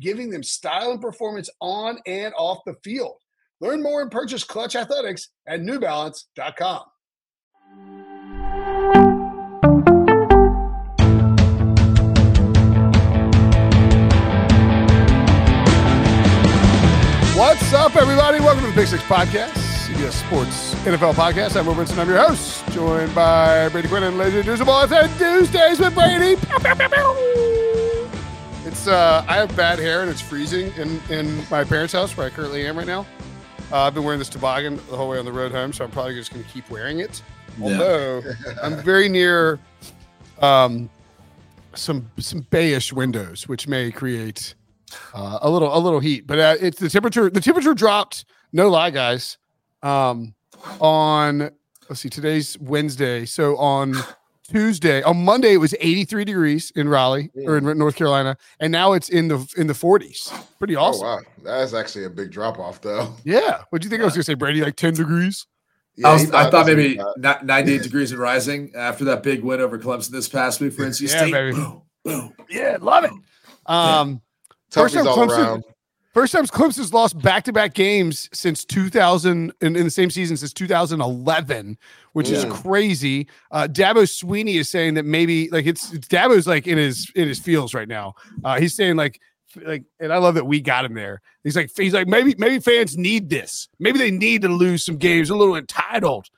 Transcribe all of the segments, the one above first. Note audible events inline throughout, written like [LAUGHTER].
giving them style and performance on and off the field. Learn more and purchase Klutch Athletics at newbalance.com. What's up, everybody? Welcome to the Big Six Podcast, CBS Sports NFL Podcast. I'm Brinson. I'm your host, joined by Brady Quinn and Leger Douzable. It's a Tuesdays with Brady. Pew, pew, pew. It's uh, I have bad hair and it's freezing in in my parents' house where I currently am right now. Uh, I've been wearing this toboggan the whole way on the road home, so I'm probably just going to keep wearing it. Although [LAUGHS] I'm very near um, some some bayish windows, which may create uh, a little a little heat. But uh, it's the temperature. The temperature dropped. No lie, guys. Um, on let's see, today's Wednesday. So on Tuesday, on Monday, it was 83 degrees in Raleigh or in North Carolina, and now it's in the in the 40s. Pretty awesome. Oh wow, that's actually a big drop off though. [LAUGHS] Yeah. What do you think I was gonna say, Brady? Like 10 degrees? Yeah, I, was, he I thought maybe big drop. 98 [LAUGHS] degrees and rising after that big win over Clemson this past week for NC Yeah, State. baby. Boom, boom. Yeah, love it. Um, First Toughies time all Clemson- around. First time Clemson's lost back to back games since 2000 in, in the same season since 2011, which is Mm. crazy. Uh, Dabo Swinney is saying that maybe like it's, it's Dabo's like in his in his feels right now. Uh, he's saying like like, and I love that we got him there. He's like he's like maybe maybe fans need this. Maybe they need to lose some games. A little entitled.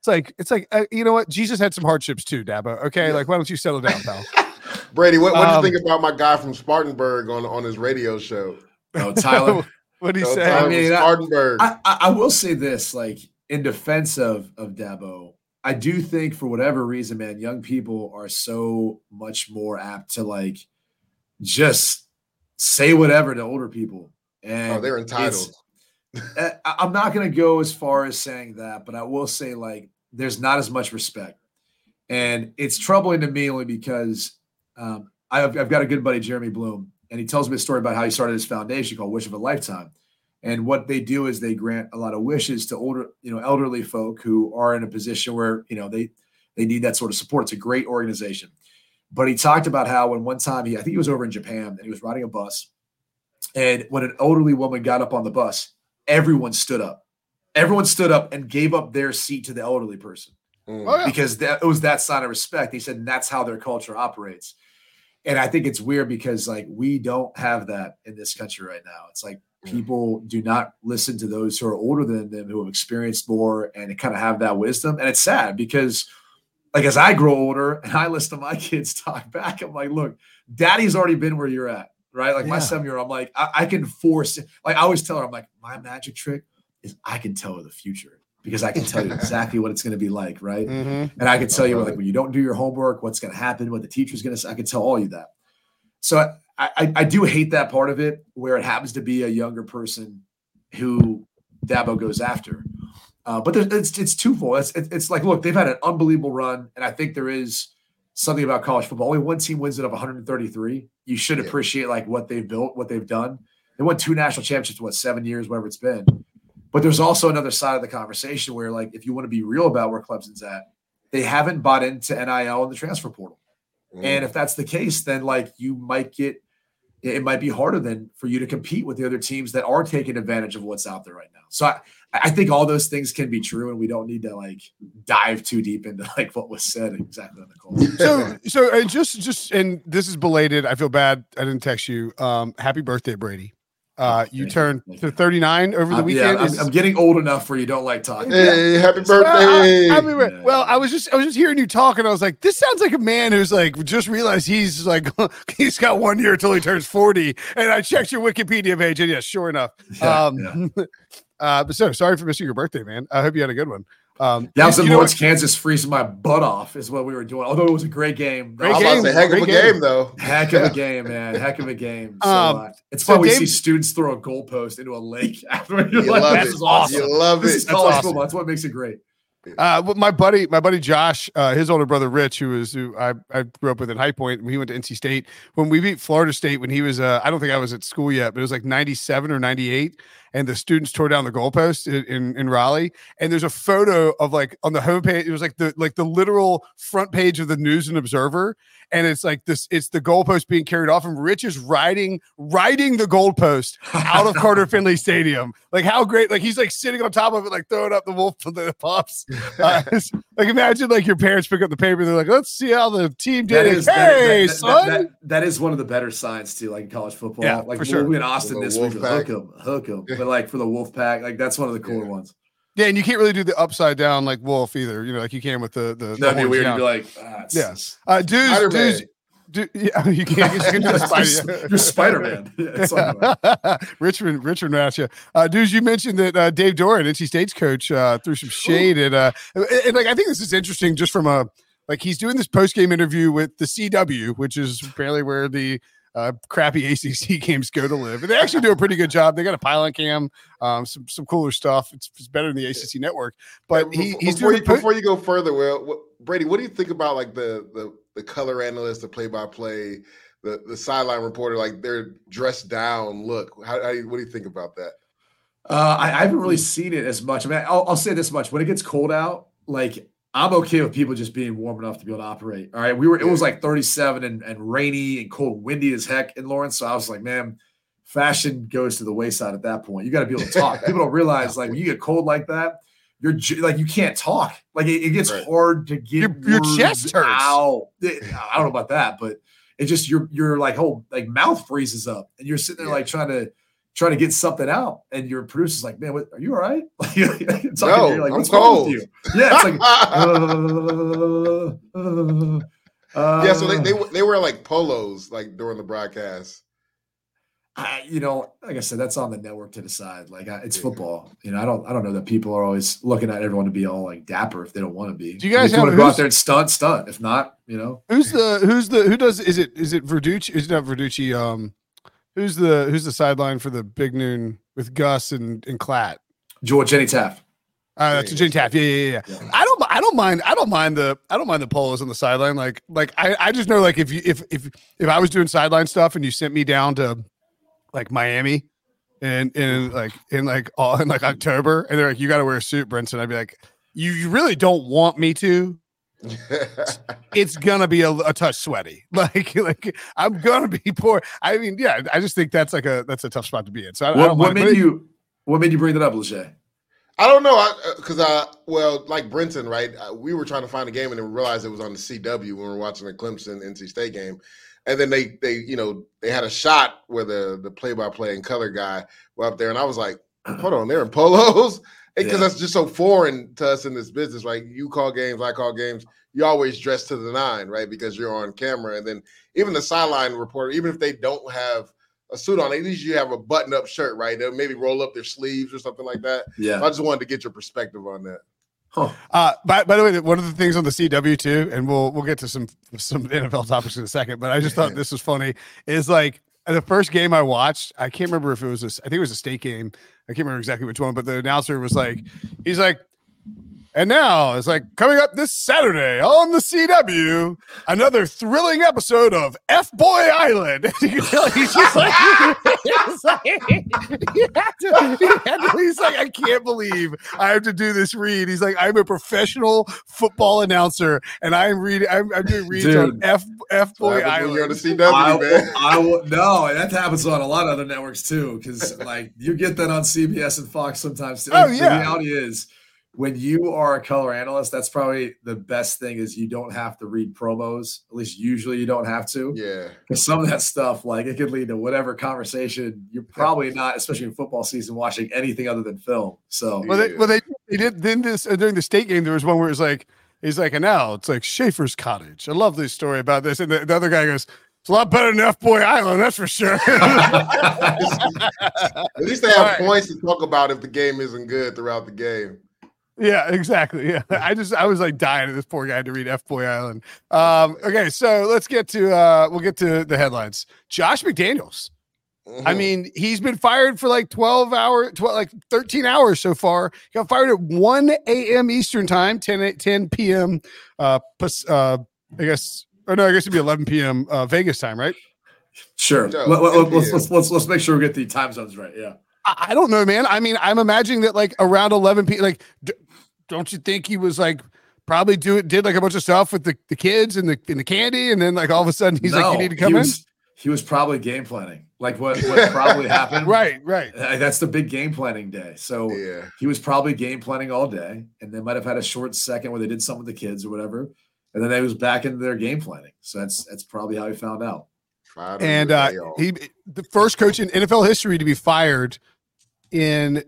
It's like it's like uh, you know what? Jesus had some hardships too, Dabo. Okay, like why don't you settle down, pal? [LAUGHS] Brady, what what do Um, you think about my guy from Spartanburg on on his radio show? Oh, Tyler. what do you say? I mean, I- Spartanburg. I, I, I will say this, like in defense of of Dabo, I do think for whatever reason, man, young people are so much more apt to like just say whatever to older people. And oh, they're entitled. [LAUGHS] I- I'm not going to go as far as saying that, but I will say like there's not as much respect, and it's troubling to me only because um, I've, I've got a good buddy Jeremy Bloom, and he tells me a story about how he started his foundation called Wish of a Lifetime, and what they do is they grant a lot of wishes to older, you know, elderly folk who are in a position where you know they they need that sort of support. It's a great organization. But he talked about how when one time he, I think he was over in Japan and he was riding a bus, and when an elderly woman got up on the bus, everyone stood up. Everyone stood up and gave up their seat to the elderly person Mm. Oh, yeah. because that it was that sign of respect. He said and that's how their culture operates. And I think it's weird because like we don't have that in this country right now. It's like Yeah. People do not listen to those who are older than them who have experienced more and kind of have that wisdom. And it's sad because like as I grow older [LAUGHS] and I listen to my [LAUGHS] kids talk back, I'm like, look, daddy's already been where you're at. Right. Like my Yeah. seven year old, I'm like, I, I can force it. Like I always tell her, I'm like, my magic trick is I can tell her the future because I can tell you exactly what it's going to be like. Right. [LAUGHS] Mhm. And I can tell you like when you don't do your homework, what's going to happen, what the teacher's going to say. I can tell all you that. So I, I, do hate that part of it where it happens to be a younger person who Dabo goes after. Uh, but it's it's twofold. It's, it's it's like look, they've had an unbelievable run, and I think there is something about college football. Only one team wins it of 133. You should Yeah. appreciate like what they've built, what they've done. They won two national championships, what seven years, whatever it's been. But there's also another side of the conversation where, like, if you want to be real about where Clemson's at, they haven't bought into NIL and the transfer portal. Mm. And if that's the case, then like you might get it might be harder than for you to compete with the other teams that are taking advantage of what's out there right now. So I, I think all those things can be true, and we don't need to like dive too deep into like what was said exactly on the call. [LAUGHS] So, so and just, just, and this is belated. I feel bad. I didn't text you. Um, happy birthday, Brady. Uh, you Thank turned to 39 over the I'm, weekend. yeah, I'm, I'm getting old enough where you don't like talking. Hey, happy [LAUGHS] Well, birthday! I, I mean, Yeah. well, I was just I was just hearing you talk, and I was like, this sounds like a man who's like just realized he's like [LAUGHS] he's got one year until he turns forty. And I checked your Wikipedia page, and yes, sure enough. Yeah, um, [LAUGHS] uh, but so sorry for missing your birthday, man. I hope you had a good one. Um, That was you in know Lawrence. Kansas, freezing my butt off, is what we were doing. Although it was a great game. Great was about game, say, heck of a great game. game, though. Heck of a game, man. Heck of a game. [LAUGHS] So, Um, uh, it's so fun. we see students throw a goalpost into a lake [LAUGHS] after you're You like, love this it. is awesome. You love This it. is That's college awesome. football. That's what makes it great. Uh, but my buddy, my buddy Josh, uh, his older brother Rich, who was who I, I grew up with in High Point, when he went to NC State. When we beat Florida State, when he was, uh, I don't think I was at school yet, but it was like '97 or '98, and the students tore down the goalpost in, in in Raleigh. And there's a photo of like on the homepage. It was like the like the literal front page of the News and Observer, and it's like this. It's the goalpost being carried off, and Rich is riding riding the goalpost out of Carter [LAUGHS] Finley Stadium. Like how great! Like he's like sitting on top of it, like throwing up the wolf [LAUGHS] the pups. [LAUGHS] Uh, like imagine like your parents pick up the paper, they're like, "Let's see how the team did." is it. that- hey, that- that- son. that- that is one of the better signs too, like in college football. Yeah, like for sure. we'll in Austin The this week. Wolfpack. Hook 'em, hook 'em. But like for the wolf pack, like that's one of the cooler Yeah. ones. yeah, and you can't really do the upside down like wolf either. You know, like you can with the the. the That'd be horns weird down. be like, ah, Yeah. Uh, dudes, dudes, du- yeah, [LAUGHS] you can't. You can do the [LAUGHS] you're, Spider Man. Richard, Richard Ratcha. Uh, dudes, you mentioned that uh, Dave Doeren, NC State's coach, uh, threw some shade at, uh, and, and, like I think this is interesting just from a like he's doing this post game interview with the CW, which is apparently where the uh, crappy [LAUGHS] ACC games go to live, and they actually do a pretty good job. They got a pylon cam, um, some some cooler stuff. It's, it's better than the ACC network, but Hey, he, bef- he's before doing you, a before you go further, Will what, Brady, what do you think about like the the the color analyst, the play by play, the the sideline reporter, like their dressed down look? How, how what do you think about that? Uh, I, I haven't really seen it as much. I mean, I'll, I'll say this much: when it gets cold out, like I'm okay with people just being warm enough to be able to operate. All right, we were. It was like 37 and, and rainy and cold, windy as heck in Lawrence. So I was like, man, fashion goes to the wayside at that point. You got to be able to talk. [LAUGHS] People don't realize like when you get cold like that, you're like you can't talk. Like it, it gets Right. hard to get Your- your chest hurts. out. It- I don't know about that, but it just your your like whole like mouth freezes up, and you're sitting there Yeah. like trying to trying to get something out, and your producer's like, "Man, what, are you all right?" [LAUGHS] Like, you're talking to No, you, you're like, I'm wrong cold." with you?" Yeah, it's like. [LAUGHS] [LAUGHS] yeah, so they, uh, they were- they wear like polos like during the broadcast. I, you know, like I said, that's on the network to decide. Like I, it's Yeah. football. You know, I don't, I don't know that people are always looking at everyone to be all like dapper if they don't want to be. Do you guys If want have- to go out there and stunt? Stunt. If not, you know, Who's the who's the who does is it is it Verducci? Is it not Verducci? Um, who's the who's the sideline for the big noon with Gus and and Klatt? George Jenny Taft. Uh, that's Yeah, Jane Taft. Yeah, yeah, yeah, yeah. Yeah. I don't, I don't mind. I don't mind the, I don't mind the polos on the sideline. Like, like I, I just know like if you, if, if, if I was doing sideline stuff and you sent me down to like Miami, and in like in like all in like October, and they're like, you got to wear a suit, Brinson. I'd be like, you, you really don't want me to. [LAUGHS] It's gonna be a, a touch sweaty. [LAUGHS] Like, like I'm gonna be poor. I mean, yeah. I just think that's like a that's a tough spot to be in. So I, I What, don't what made it- you? What made you bring that up, Lachey? I don't know, because I, well, like Brenton, right? uh, We were trying to find a game and then we realized it was on the CW when we were watching the Clemson NC State game, and then they they you know they had a shot where the the play by play and color guy were up there, and I was like, [CLEARS THROAT] hold on, they're in polos, because Yeah. that's just so foreign to us in this business, right? You call games, I call games. You always dress to the nine, right? Because you're on camera, and then even the sideline reporter, even if they don't have a suit on, at least you have a button up shirt, right? They'll maybe roll up their sleeves or something like that. Yeah. I just wanted to get your perspective on that. Huh. Uh, by, by the way, one of the things on the CW too, and we'll we'll get to some some [LAUGHS] NFL topics in a second, but I just thought this was funny. Is like the first game I watched, I can't remember if it was a, I think it was a state game. I can't remember exactly which one, but the announcer was like, he's like, And now it's like coming up this Saturday on the CW, another thrilling episode of F Boy Island. [LAUGHS] you can tell he's just like, he's like, he had to, he had to, he's like, I can't believe I have to do this read. He's like, I'm a professional football announcer, and I'm reading, I'm, I'm doing reads on F F Boy Island. You're on the CW, I, man. I will, no, that happens on a lot of other networks too, because like you get that on CBS and Fox sometimes. Too. Oh yeah. The reality is when you are a color analyst, that's probably the best thing is you don't have to read promos. At least usually you don't have to. Yeah. Because some of that stuff, like it could lead to whatever conversation. You're probably [LAUGHS] not, especially in football season, watching anything other than film. So well, they, well, they, they did then this uh, during the state game. There was one where it was like he's like, and now it's like Schaefer's cottage. I love this story about this. And the, the other guy goes, it's a lot better than F Boy Island, that's for sure. [LAUGHS] At least they have right. points to talk about if the game isn't good throughout the game. Yeah, exactly. Yeah. [LAUGHS] I just I was like dying of this poor guy to read F Boy Island. Um, okay, so let's get to uh we'll get to the headlines. Josh McDaniels. Mm-hmm. I mean, he's been fired for like 12 hours, 12, like 13 hours so far. He got fired at 1 a.m. Eastern time, 10, 10 p.m. Uh, uh, I guess, or no, I guess it'd be 11 p.m. Uh, Vegas time, right? Sure. No, let, us let's, let's, let's, let's make sure we get the time zones right. Yeah. I don't know, man. I mean, I'm imagining that like around 11 p. Like, d- don't you think he was like probably do it did like a bunch of stuff with the, the kids and the and the candy, and then like all of a sudden he's no, like, you need to come he in. Was, he was probably game planning, like what what probably [LAUGHS] happened. right, right. That's the big game planning day. So yeah. he was probably game planning all day, and they might have had a short second where they did something with the kids or whatever, and then they was back into their game planning. So that's that's probably how he found out. And uh, he the first coach in NFL history to be fired in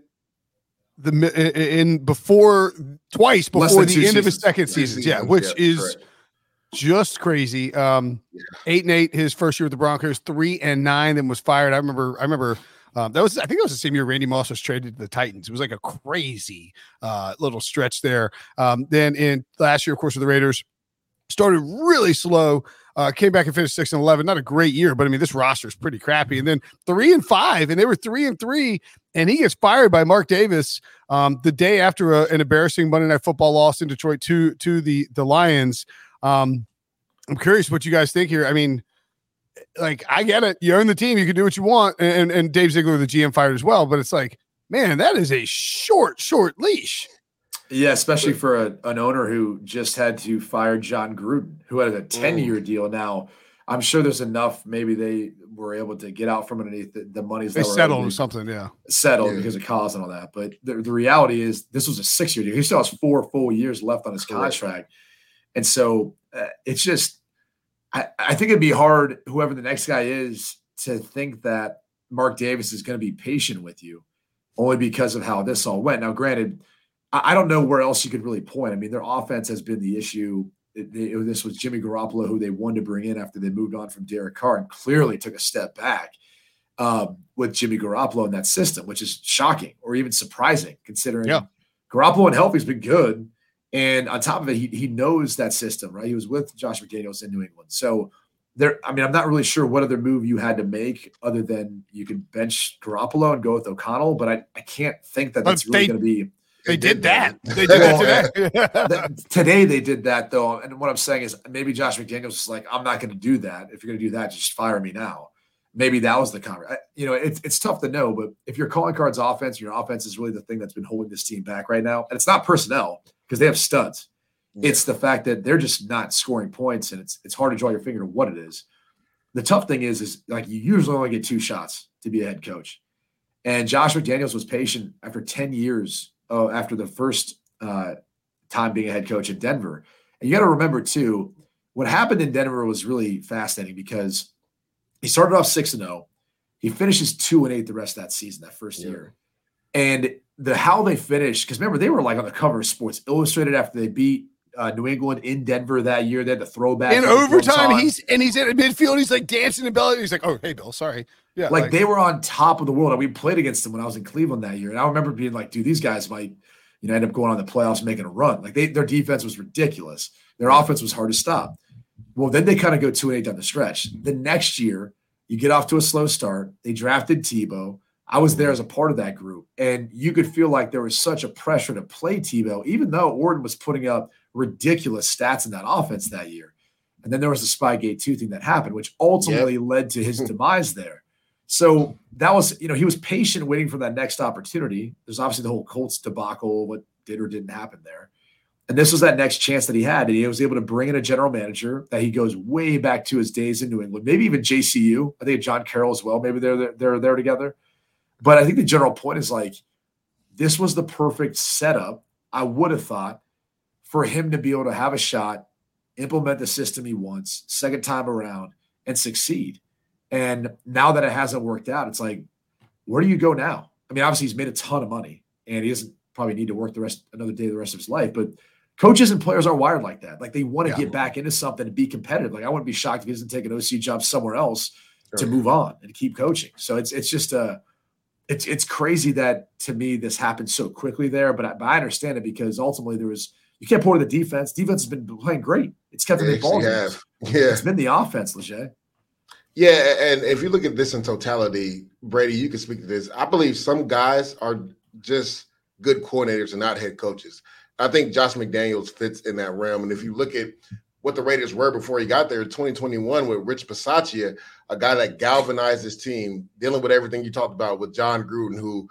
the in before twice before the end seasons. of his second season. Yeah, which yeah, is correct. just crazy. Um, yeah. eight and eight his first year with the Broncos, three and nine, then was fired. I remember. I remember. Um, that was I think that was the same year Randy Moss was traded to the Titans. It was like a crazy uh, little stretch there. Um, then in last year, of course, with the Raiders, started really slow. Uh, came back and finished six and eleven. Not a great year, but I mean this roster is pretty crappy. And then three and five, and they were three and three, and he gets fired by Mark Davis um, the day after a, an embarrassing Monday Night Football loss in Detroit to to the the Lions. Um, I'm curious what you guys think here. I mean, like I get it, you own the team, you can do what you want, and and Dave Ziegler, the GM, fired as well. But it's like, man, that is a short, short leash. Yeah, especially for a, an owner who just had to fire Jon Gruden, who had a 10 year mm. deal now. I'm sure there's enough. Maybe they were able to get out from underneath the, the monies. They settled or something, yeah. Settled yeah. because of cause and all that. But the, the reality is, this was a six year deal. He still has four full years left on his contract. And so uh, it's just, I, I think it'd be hard, whoever the next guy is, to think that Mark Davis is going to be patient with you only because of how this all went. Now, granted, I don't know where else you could really point. I mean, their offense has been the issue. It, it, this was Jimmy Garoppolo, who they wanted to bring in after they moved on from Derek Carr, and clearly took a step back um, with Jimmy Garoppolo in that system, which is shocking or even surprising considering yeah. Garoppolo and healthy has been good. And on top of it, he, he knows that system, right? He was with Josh McDaniels in New England. So there, I mean, I'm not really sure what other move you had to make other than you could bench Garoppolo and go with O'Connell, but I, I can't think that that's really going to be they, did, that. They did that [LAUGHS] today. today they did that though, and what I'm saying is maybe Josh McDaniels is like, I'm not going to do that. If you're going to do that, just fire me now. Maybe that was the conversation. You know, it's it's tough to know, but if your calling cards offense, your offense is really the thing that's been holding this team back right now, and it's not personnel because they have studs. Yeah. It's the fact that they're just not scoring points, and it's it's hard to draw your finger to what it is. The tough thing is, is like you usually only get two shots to be a head coach, and Josh McDaniels was patient after ten years uh, after the first uh, time being a head coach at Denver. And you got to remember too, what happened in Denver was really fascinating because he started off six and zero. Oh. He finishes two and eight the rest of that season, that first yeah. year, and the how they finished. Because remember, they were like on the cover of Sports Illustrated after they beat uh, New England in Denver that year. They had the throwback in overtime. He's and he's in midfield. He's like dancing and belly. He's like, "Oh, hey, Bill, sorry." Yeah, like, like, they were on top of the world. And we played against them when I was in Cleveland that year, and I remember being like, "Dude, these guys might, you know, end up going on the playoffs, making a run." Like they, their defense was ridiculous. Their offense was hard to stop. Well, then they kind of go two and eight down the stretch. The next year, you get off to a slow start. They drafted Tebow. I was there as a part of that group, and you could feel like there was such a pressure to play Tebow, even though Orton was putting up ridiculous stats in that offense that year. And then there was the Spygate 2 thing that happened, which ultimately yep. led to his [LAUGHS] demise there. So that was, you know, he was patient waiting for that next opportunity. There's obviously the whole Colts debacle, what did or didn't happen there. And this was that next chance that he had. And he was able to bring in a general manager that he goes way back to his days in New England, maybe even JCU. I think John Carroll as well. Maybe they're, they're there together. But I think the general point is like, this was the perfect setup, I would have thought, for him to be able to have a shot, implement the system he wants, second time around, and succeed. And now that it hasn't worked out, it's like, where do you go now? I mean, obviously he's made a ton of money and he doesn't probably need to work the rest another day the rest of his life, but coaches and players are wired like that. Like they want to yeah. get back into something and be competitive. Like I wouldn't be shocked if he doesn't take an OC job somewhere else sure. to move on and keep coaching. So it's it's just a it's it's crazy that to me this happened so quickly there, but I, but I understand it because ultimately there was you can't point to the defense. Defense has been playing great. It's kept them in ball games. Yeah, it's been the offense, Leger. Yeah, and if you look at this in totality, Brady, you can speak to this. I believe some guys are just good coordinators and not head coaches. I think Josh McDaniels fits in that realm. And if you look at what the Raiders were before he got there, 2021 with Rich Bisaccia, a guy that galvanized his team, dealing with everything you talked about with Jon Gruden, who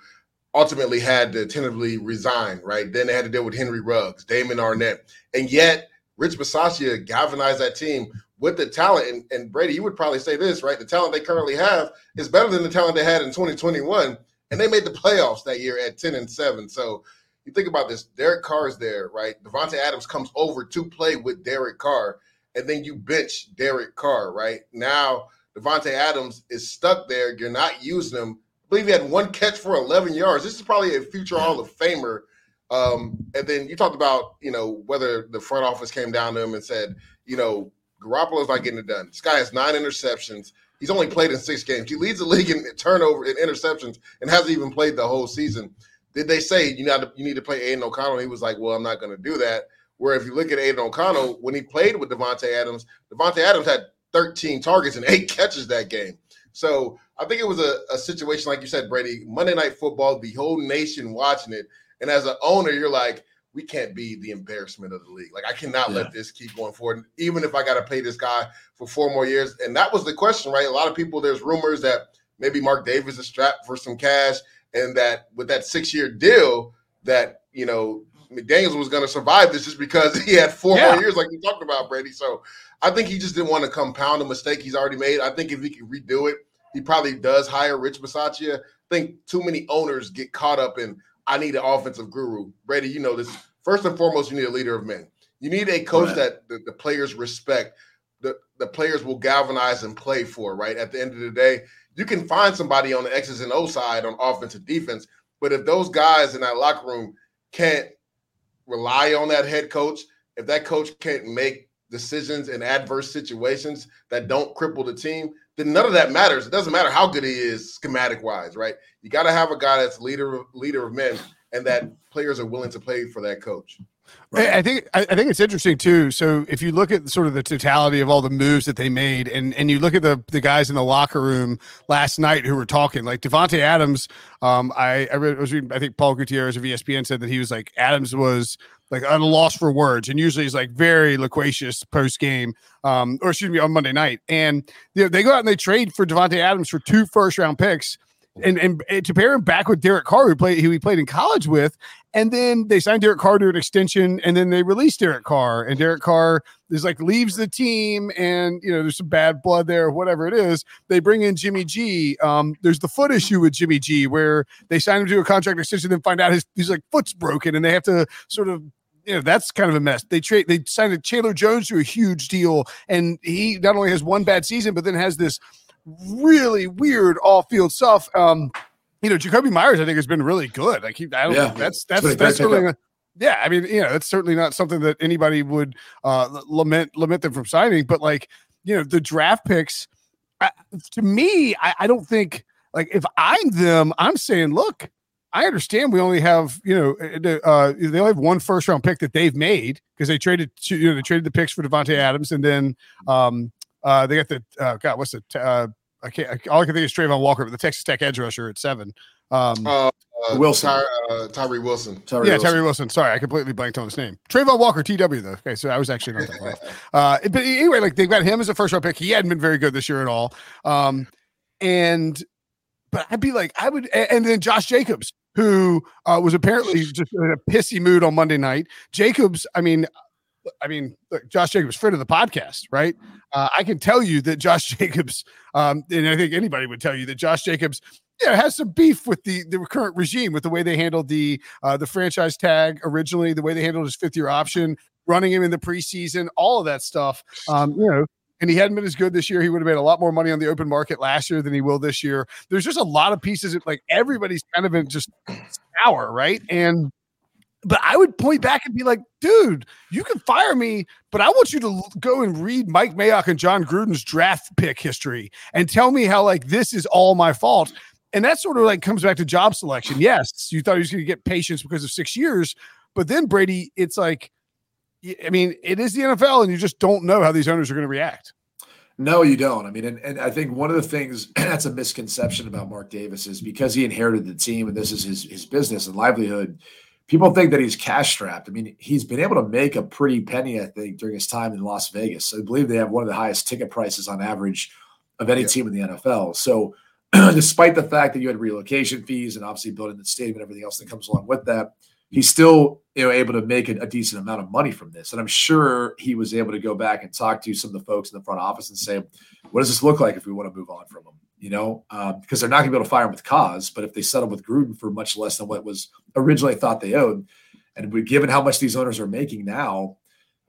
ultimately had to tentatively resign, right? Then they had to deal with Henry Ruggs, Damon Arnette. And yet, Rich Bisaccia galvanized that team with the talent. And, and, Brady, you would probably say this, right? The talent they currently have is better than the talent they had in 2021. And they made the playoffs that year at 10 and 7. So you think about this, Derek Carr is there, right? Davante Adams comes over to play with Derek Carr, and then you bench Derek Carr, right? Now Davante Adams is stuck there. You're not using him. Believe he had one catch for 11 yards. This is probably a future Hall of Famer. Um, and then you talked about, you know, whether the front office came down to him and said, you know, Garoppolo's not getting it done. This guy has nine interceptions. He's only played in six games. He leads the league in turnover in interceptions and hasn't even played the whole season did they say you know you need to play Aidan O'Connell? He was like, well, I'm not going to do that. Where if you look at Aidan O'Connell, when he played with Davante Adams, Davante Adams had 13 targets and eight [LAUGHS] catches that game. So I think it was a, a situation like you said, Brady. Monday Night Football, the whole nation watching it, and as an owner, you're like, we can't be the embarrassment of the league. Like I cannot yeah. let this keep going forward, even if I got to pay this guy for four more years. And that was the question, right? A lot of people, there's rumors that maybe Mark Davis is strapped for some cash and that with that six year deal, that you know McDaniels was going to survive this just because [LAUGHS] he had four yeah. more years, like we talked about, Brady. So I think he just didn't want to compound a mistake he's already made. I think if he could redo it, he probably does hire Rich Bisaccia. I think too many owners get caught up in I need an offensive guru. Brady, you know this. First and foremost, you need a leader of men. You need a coach right. that the, the players respect. The, the players will galvanize and play for, right? At the end of the day, you can find somebody on the X's and O side on offense and defense. But if those guys in that locker room can't rely on that head coach, if that coach can't make decisions in adverse situations that don't cripple the team, then none of that matters. It doesn't matter how good he is schematic wise, right? You got to have a guy that's leader leader of men and that players are willing to play for that coach. Right. I think I think it's interesting too. So if you look at sort of the totality of all the moves that they made, and and you look at the the guys in the locker room last night who were talking, like Davante Adams. Um, I I, read, I was reading. I think Paul Gutierrez of ESPN said that he was like Adams was like at a loss for words, and usually he's like very loquacious post game, um, or excuse me, on Monday night. And you know, they go out and they trade for Davante Adams for two first round picks and, and, and to pair him back with Derek Carr, who played who he played in college with, and then they signed Derek Carr to an extension, and then they released Derek Carr, and Derek Carr is like leaves the team, and you know there's some bad blood there, whatever it is. They bring in Jimmy G. Um, there's the foot issue with Jimmy G, where they sign him to a contract extension, then find out his he's like foot's broken, and they have to sort of you know that's kind of a mess. They trade they signed Chandler Jones to a huge deal, and he not only has one bad season, but then has this really weird off field stuff. Um, you know, Jakobi Meyers, I think, has been really good. Like, he, I don't yeah, that's that's that's, that's really, yeah. I mean, you know, it's certainly not something that anybody would uh, lament lament them from signing. But like, you know, the draft picks, uh, to me, I, I don't think like if I'm them, I'm saying, look, I understand we only have, you know, uh, uh they only have one first round pick that they've made because they traded to, you know, they traded the picks for Davante Adams and then um uh, they got the uh, God, what's it? I can't. All I can think is Travon Walker, but the Texas Tech edge rusher at seven. Um, Uh, uh, Wilson. Ty, uh, Tyree Wilson. Tyree yeah, Wilson. Terry Wilson. Sorry, I completely blanked on his name. Travon Walker, TW though. Okay, so I was actually not that far. off. [LAUGHS] Uh, but anyway, like they've got him as a first round pick. He hadn't been very good this year at all. Um, and but I'd be like, I would, a- and then Josh Jacobs, who uh, was apparently just in a pissy mood on Monday night. Jacobs, I mean, I mean, look, Josh Jacobs, friend of the podcast, right? Uh, I can tell you that Josh [LAUGHS] Jacobs, um, and I think anybody would tell you that Josh Jacobs, yeah, has some beef with the the current regime with the way they handled the uh, the franchise tag originally, the way they handled his fifth year option, running him in the preseason, all of that stuff. Um, you know, and he hadn't been as good this year. He would have made a lot more money on the open market last year than he will this year. There's just a lot of pieces. Of, like everybody's kind of in just sour, right? And but I would point back and be like, dude, you can fire me, but I want you to go and read Mike Mayock and Jon Gruden's draft pick history and tell me how like this is all my fault. And that sort of like comes back to job selection. Yes, you thought he was going to get patience because of six years, but then Brady, it's like, I mean, it is the NFL, and you just don't know how these owners are going to react. No, you don't. I mean, and, and I think one of the things [CLEARS THROAT] that's a misconception about Mark Davis is because he inherited the team and this is his his business and livelihood. People think that he's cash strapped. I mean, he's been able to make a pretty penny, I think, during his time in Las Vegas. I believe they have one of the highest ticket prices on average of any Yeah. team in the NFL. So, [CLEARS THROAT] despite the fact that you had relocation fees and obviously building the stadium and everything else that comes along with that, he's still you know able to make a, a decent amount of money from this. And I'm sure he was able to go back and talk to some of the folks in the front office and say, what does this look like if we want to move on from him? You know, um, because they're not going to be able to fire him with cause. But if they settle with Gruden for much less than what was originally thought they owed, and we, given how much these owners are making now,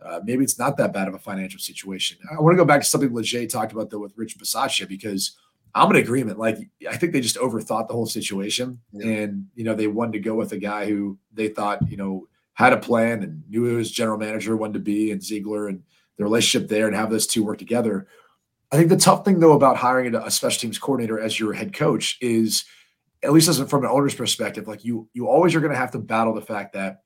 uh, maybe it's not that bad of a financial situation. I want to go back to something Leger talked about though with Rich Bisaccia because I'm in agreement. Like I think they just overthought the whole situation, Yeah. and you know they wanted to go with a guy who they thought you know had a plan and knew who his general manager wanted to be, and Ziegler and the relationship there, and have those two work together. I think the tough thing though about hiring a, special teams coordinator as your head coach is, at least as a, from an owner's perspective, like you you always are going to have to battle the fact that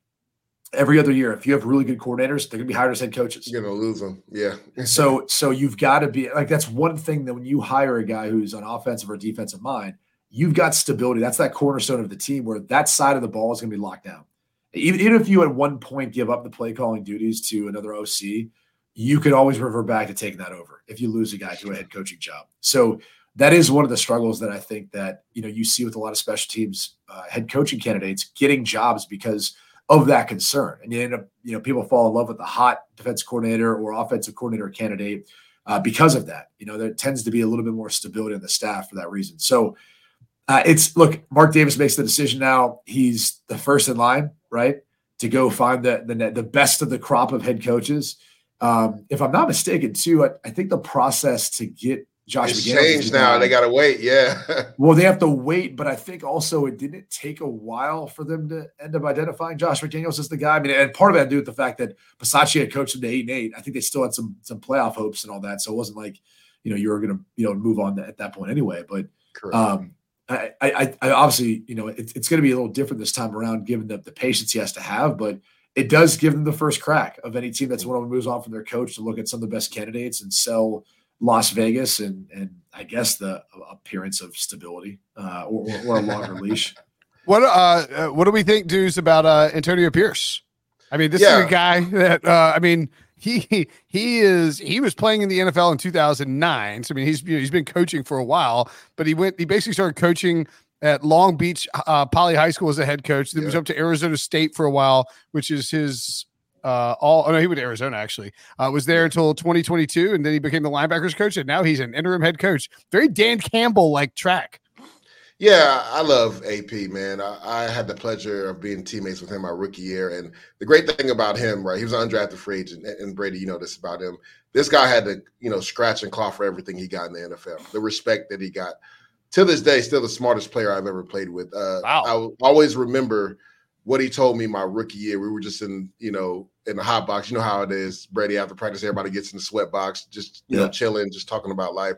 every other year, if you have really good coordinators, they're going to be hired as head coaches. You're gonna lose them. Yeah. [LAUGHS] So so you've got to be like that's one thing that when you hire a guy who's on offensive or defensive mind, you've got stability. That's that cornerstone of the team where that side of the ball is going to be locked down. Even, even if you at one point give up the play calling duties to another OC, you could always revert back to taking that over if you lose a guy to a head coaching job. So that is one of the struggles that I think that you know you see with a lot of special teams uh, head coaching candidates getting jobs because of that concern. And you end up, you know, people fall in love with the hot defense coordinator or offensive coordinator candidate uh, because of that. You know, there tends to be a little bit more stability in the staff for that reason. So uh, it's look, Mark Davis makes the decision now. He's the first in line, right, to go find the the, the best of the crop of head coaches. Um, if I'm not mistaken, too, I, I think the process to get Josh It's McDaniels changed now. They gotta wait. Yeah. [LAUGHS] well, they have to wait, but I think also it didn't take a while for them to end up identifying Josh McDaniels as the guy. I mean, and part of it had to do with the fact that Bisaccia had coached them to eight and eight. I think they still had some some playoff hopes and all that, so it wasn't like you know you were going to you know move on at that point anyway. But Correct. um, I, I, I obviously you know it, it's going to be a little different this time around, given the the patience he has to have, but. It does give them the first crack of any team that's one of them moves on from their coach to look at some of the best candidates and sell Las Vegas and and I guess the appearance of stability uh, or, or, a longer [LAUGHS] leash. What uh, uh what do we think, dudes, about uh Antonio Pierce? I mean, this is a guy [LAUGHS] that uh I mean he he is he was playing in the NFL in 2009. So I mean he's you know, he's been coaching for a while, but he went he basically started coaching at Long Beach uh, Poly High School as a head coach. Then Yeah. was up to Arizona State for a while, which is his uh all oh no he went to Arizona actually. Uh was there until 2022 and then he became the linebackers coach and now he's an interim head coach. Very Dan Campbell like track. Yeah, I love AP, man. I, I had the pleasure of being teammates with him my rookie year. And the great thing about him, right, he was an undrafted free agent. And, and Brady, you know this about him. This guy had to, you know, scratch and claw for everything he got in the NFL. The respect that he got. To this day, still the smartest player I've ever played with. Uh, Wow. I always remember what he told me my rookie year. We were just in, you know, in the hot box. You know how it is. Brady after practice, everybody gets in the sweat box, just you Yeah. know, chilling, just talking about life.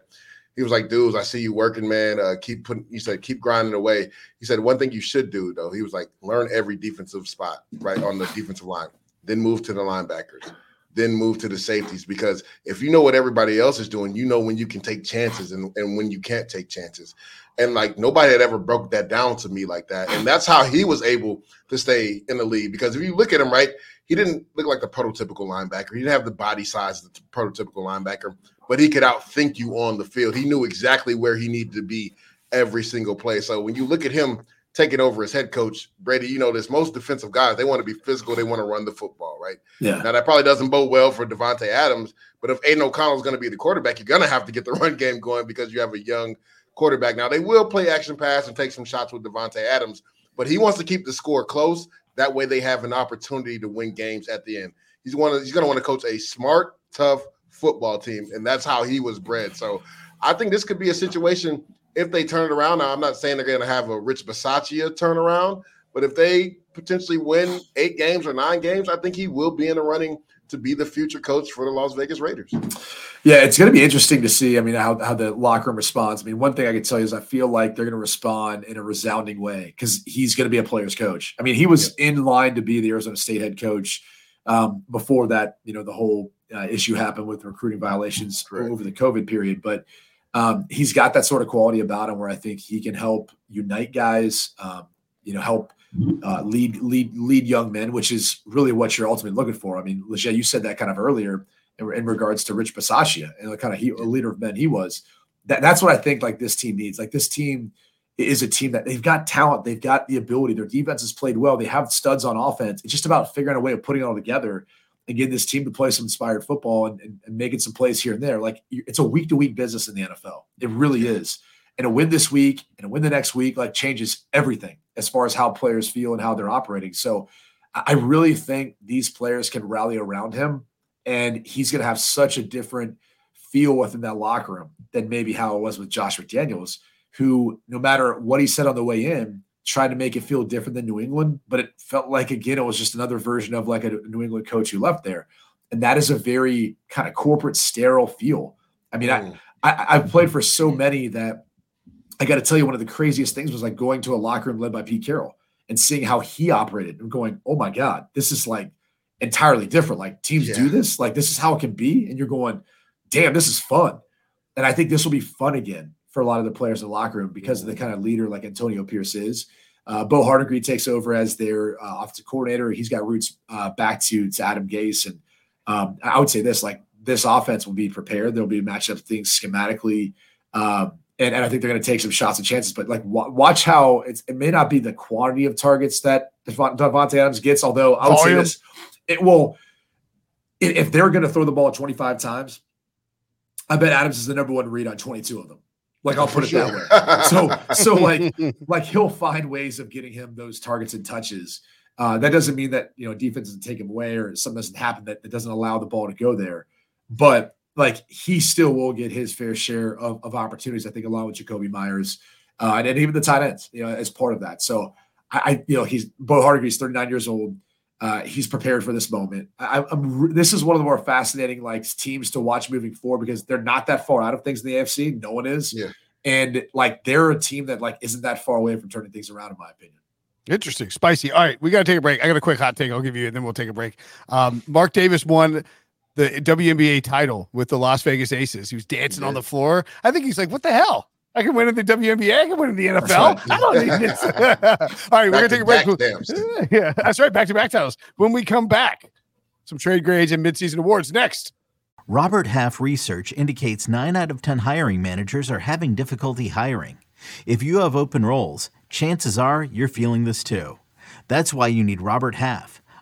He was like, dudes, I see you working, man. Uh, keep putting, he said, keep grinding away. He said, one thing you should do, though, he was like, learn every defensive spot, right, on the defensive line, then move to the linebackers. Then move to the safeties because if you know what everybody else is doing, you know when you can take chances and, and when you can't take chances. And like nobody had ever broke that down to me like that. And that's how he was able to stay in the lead Because if you look at him, right, he didn't look like the prototypical linebacker. He didn't have the body size of the prototypical linebacker, but he could outthink you on the field. He knew exactly where he needed to be every single play. So when you look at him taking over as head coach, Brady, you know this. Most defensive guys they want to be physical, they want to run the football, right? Yeah. Now that probably doesn't bode well for Davante Adams, but if Aidan O'Connell is going to be the quarterback, you're going to have to get the [LAUGHS] run game going because you have a young quarterback. Now they will play action pass and take some shots with Davante Adams, but he wants to keep the score close. That way they have an opportunity to win games at the end. He's one he's going to want to coach a smart, tough football team, and that's how he was bred. So I think this could be a situation if they turn it around. Now I'm not saying they're going to have a Rich Bisaccia turnaround, but if they potentially win eight games or nine games, I think he will be in the running to be the future coach for the Las Vegas Raiders. Yeah, it's going to be interesting to see. I mean, how, how the locker room responds. I mean, one thing I can tell you is I feel like they're going to respond in a resounding way because he's going to be a player's coach. I mean, he was yeah. in line to be the Arizona State head coach um, before that. You know, the whole uh, issue happened with recruiting violations Correct. over the COVID period, but um, he's got that sort of quality about him where I think he can help unite guys. Um, you know, help uh, lead lead lead young men, which is really what you're ultimately looking for. I mean, Leger, you said that kind of earlier in, in regards to Rich Bisaccia and the kind of he, a leader of men he was. That, that's what I think like this team needs. Like this team is a team that they've got talent, they've got the ability. Their defense has played well. They have studs on offense. It's just about figuring a way of putting it all together and getting this team to play some inspired football and, and, and making some plays here and there. Like it's a week to week business in the NFL. It really is. And a win this week and a win the next week like changes everything as far as how players feel and how they're operating. So I really think these players can rally around him and he's going to have such a different feel within that locker room than maybe how it was with Josh McDaniels, who no matter what he said on the way in, tried to make it feel different than New England, but it felt like again it was just another version of like a New England coach who left there, and that is a very kind of corporate sterile feel. I mean, mm. I, I I've played for so many that I got to tell you, one of the craziest things was like going to a locker room led by Pete Carroll and seeing how he operated and going, oh my God, this is like entirely different. Like teams yeah. do this, like this is how it can be. And you're going, damn, this is fun. And I think this will be fun again for a lot of the players in the locker room because of the kind of leader like Antonio Pierce is. Uh, Bo Hardegree takes over as their uh, offensive coordinator. He's got roots uh, back to, to Adam Gase. And um, I would say this, like this offense will be prepared. There'll be a matchup things schematically. Um, and, and I think they're going to take some shots and chances. But like, w- watch how it may not be the quantity of targets that Davante Adams gets. Although I would Volume. say this, it will. If they're going to throw the ball 25 times, I bet Adams is the number one read on 22 of them. Like I'll put it sure. that way. So so [LAUGHS] like like he'll find ways of getting him those targets and touches. Uh, that doesn't mean that you know defense doesn't take him away or something doesn't happen that, that doesn't allow the ball to go there. But like he still will get his fair share of, of opportunities. I think along with Jakobi Meyers uh, and, and, even the tight ends, you know, as part of that. So I, I you know, he's Bo Hardegree 39 years old. Uh, he's prepared for this moment. I, am this is one of the more fascinating like teams to watch moving forward because they're not that far out of things in the AFC. No one is. Yeah. And like they're a team that like isn't that far away from turning things around, in my opinion. Interesting, spicy. All right, we got to take a break. I got a quick hot take. I'll give you, and then we'll take a break. Um, Mark Davis won the WNBA title with the Las Vegas Aces. He was dancing on the floor. I think he's like, "What the hell? I can win in the WNBA. I can win in the NFL. Right. I don't need this." [LAUGHS] All right, we're gonna take a break. [LAUGHS] yeah, that's right. Back to back titles. When we come back, some trade grades and midseason awards next. Robert Half research indicates nine out of ten hiring managers are having difficulty hiring. If you have open roles, chances are you're feeling this too. That's why you need Robert Half.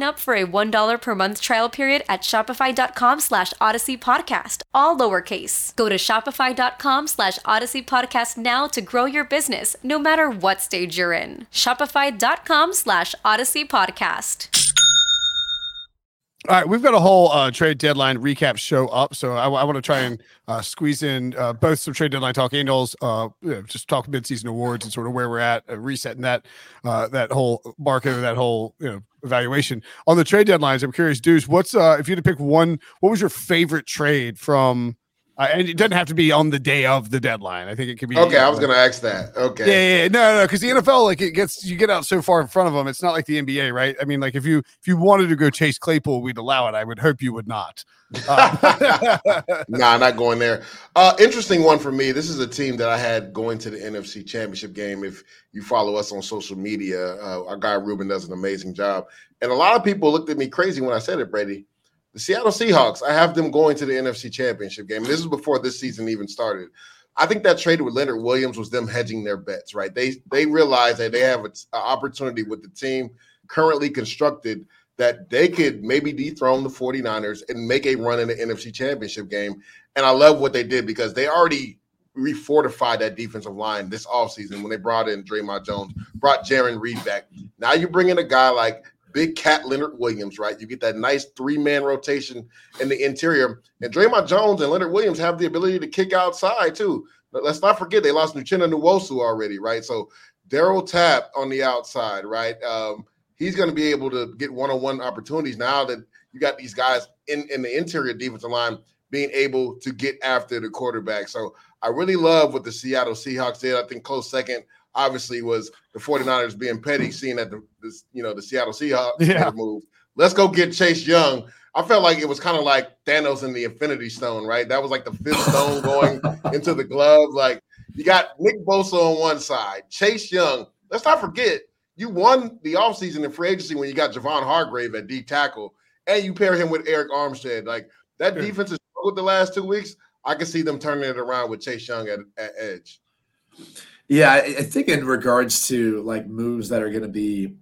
up for a $1 per month trial period at shopify.com slash audacy podcast, all lowercase. Go to shopify.com slash audacy podcast now to grow your business, no matter what stage you're in. Shopify.com slash audacy podcast. All right, we've got a whole uh, trade deadline recap show up, so I, want to try and uh, squeeze in uh, both some trade deadline talk angels, uh, just talk midseason awards and sort of where we're at, uh, resetting that uh, that whole market, that whole you know evaluation on the trade deadlines. I'm curious, Deuce, what's uh, if you had to pick one, what was your favorite trade from uh, and it doesn't have to be on the day of the deadline. I think it could be. Okay, I was going to ask that. Okay. Yeah, yeah, yeah. no, no, because the NFL like it gets you get out so far in front of them. It's not like the NBA, right? I mean, like if you if you wanted to go chase Claypool, we'd allow it. I would hope you would not. Uh, [LAUGHS] nah, not going there. Uh, interesting one for me. This is a team that I had going to the NFC Championship game. If you follow us on social media, uh, our guy Ruben does an amazing job, and a lot of people looked at me crazy when I said it, Brady the Seattle Seahawks, I have them going to the NFC Championship game. This is before this season even started. I think that trade with Leonard Williams was them hedging their bets, right? They they realized that they have an opportunity with the team currently constructed that they could maybe dethrone the 49ers and make a run in the NFC Championship game. And I love what they did because they already refortified that defensive line this offseason when they brought in Dre'Mont Jones, brought Jarran Reed back. Now you bring in a guy like big cat Leonard Williams, right? You get that nice three man rotation in the interior. And Dre'Mont Jones and Leonard Williams have the ability to kick outside too. But let's not forget they lost Uchenna Nwosu already, right? So Daryl Tapp on the outside, right? Um, he's going to be able to get one on one opportunities now that you got these guys in, in the interior defensive line being able to get after the quarterback. So I really love what the Seattle Seahawks did. I think close second obviously was the 49ers being petty, seeing that the this, you know the Seattle Seahawks yeah. move. Let's go get Chase Young. I felt like it was kind of like Thanos in the Infinity Stone, right? That was like the fifth stone [LAUGHS] going into the glove. Like you got Nick Bosa on one side, Chase Young. Let's not forget, you won the offseason in free agency when you got Javon Hargrave at D tackle, and you pair him with Arik Armstead. Like that defense is with the last two weeks. I can see them turning it around with Chase Young at, at edge. Yeah, I think in regards to like moves that are going to be,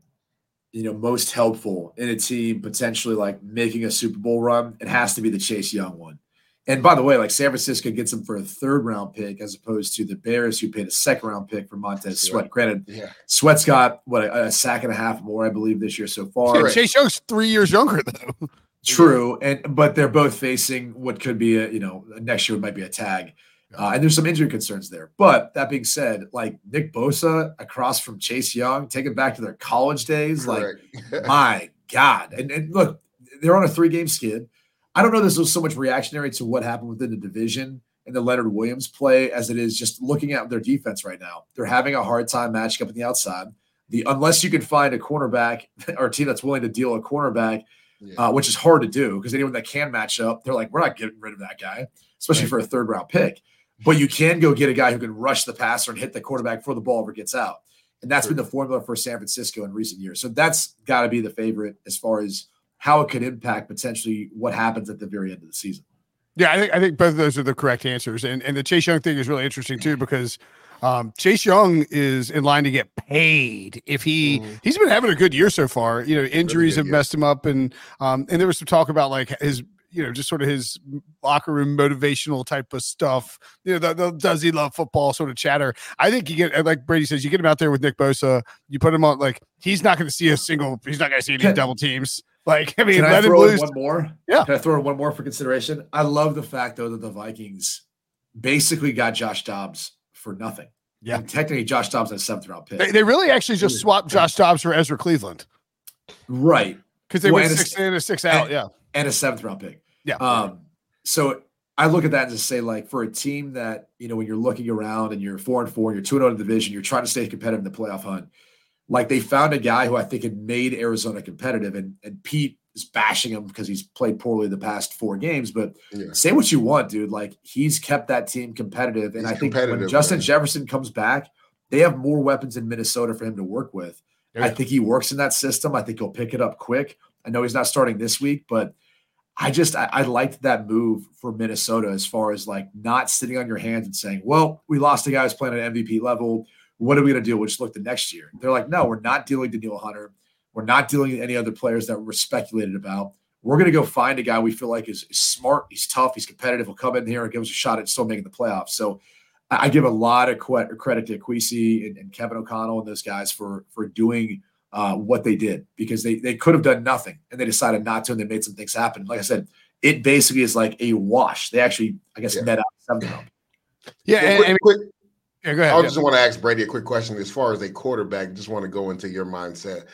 you know, most helpful in a team potentially like making a Super Bowl run, it has to be the Chase Young one. And by the way, like San Francisco gets him for a third round pick as opposed to the Bears who paid a second round pick for Montez Sweat. Granted, yeah. Sweat's got what a, a, sack and a half more, I believe, this year so far. Yeah, Chase Young's three years younger though. True, and but they're both facing what could be a you know next year might be a tag. Uh, and there's some injury concerns there. But that being said, like Nick Bosa across from Chase Young, take taken back to their college days, Correct. like [LAUGHS] my God. And, and look, they're on a three game skid. I don't know this was so much reactionary to what happened within the division and the Leonard Williams play as it is just looking at their defense right now. They're having a hard time matching up on the outside. The unless you can find a cornerback [LAUGHS] or a team that's willing to deal a cornerback, yeah. uh, which is hard to do because anyone that can match up, they're like, we're not getting rid of that guy, especially right. for a third round pick. But you can go get a guy who can rush the passer and hit the quarterback before the ball ever gets out. And that's been the formula for San Francisco in recent years. So that's got to be the favorite as far as how it could impact potentially what happens at the very end of the season. Yeah, I think I think both of those are the correct answers. And and the Chase Young thing is really interesting too because um, Chase Young is in line to get paid if he mm. he's been having a good year so far. You know, injuries have messed him up, and um, and there was some talk about like his you know, just sort of his locker room motivational type of stuff. You know, the, the does he love football sort of chatter. I think you get like Brady says, you get him out there with Nick Bosa, you put him on like he's not going to see a single, he's not going to see any Can- double teams. Like I mean, Can I let him throw one more? Yeah. Can I throw in one more for consideration? I love the fact though that the Vikings basically got Josh Dobbs for nothing. Yeah. And technically Josh Dobbs had a seventh round pick. They, they really actually just swapped Josh Dobbs for Ezra Cleveland right. because they Well, went six in and six out. and- Yeah, And a seventh round pick. yeah. Um, so I look at that and just say, like, for a team that, you know, when you're looking around and you're four and four, and you're two and zero in the division, you're trying to stay competitive in the playoff hunt. Like they found a guy who I think had made Arizona competitive, and and Pete is bashing him because he's played poorly the past four games. But Yeah. say what you want, dude. Like he's kept that team competitive, and He's I think when Justin man. Jefferson comes back, they have more weapons in Minnesota for him to work with. Yeah. I think he works in that system. I think he'll pick it up quick. I know he's not starting this week, but I just I, I liked that move for Minnesota as far as like not sitting on your hands and saying, "Well, we lost a guy who's playing at MVP level. What are we going to do? We'll just look the next year." They're like, "No, we're not dealing with Danielle Hunter. We're not dealing with any other players that we're speculated about. We're going to go find a guy we feel like is, is smart. He's tough. He's competitive. He'll come in here and give us a shot at still making the playoffs." So. I I give a lot of credit to Kwesi and, and Kevin O'Connell and those guys for for doing uh, what they did because they they could have done nothing and they decided not to and they made some things happen. Like I said, it basically is like a wash. They actually, I guess, Yeah. net out seventh round. yeah, Well, and, quick, and- quick, yeah, go ahead. I yeah. just want to ask Brady a quick question. As far as a quarterback, just want to go into your mindset.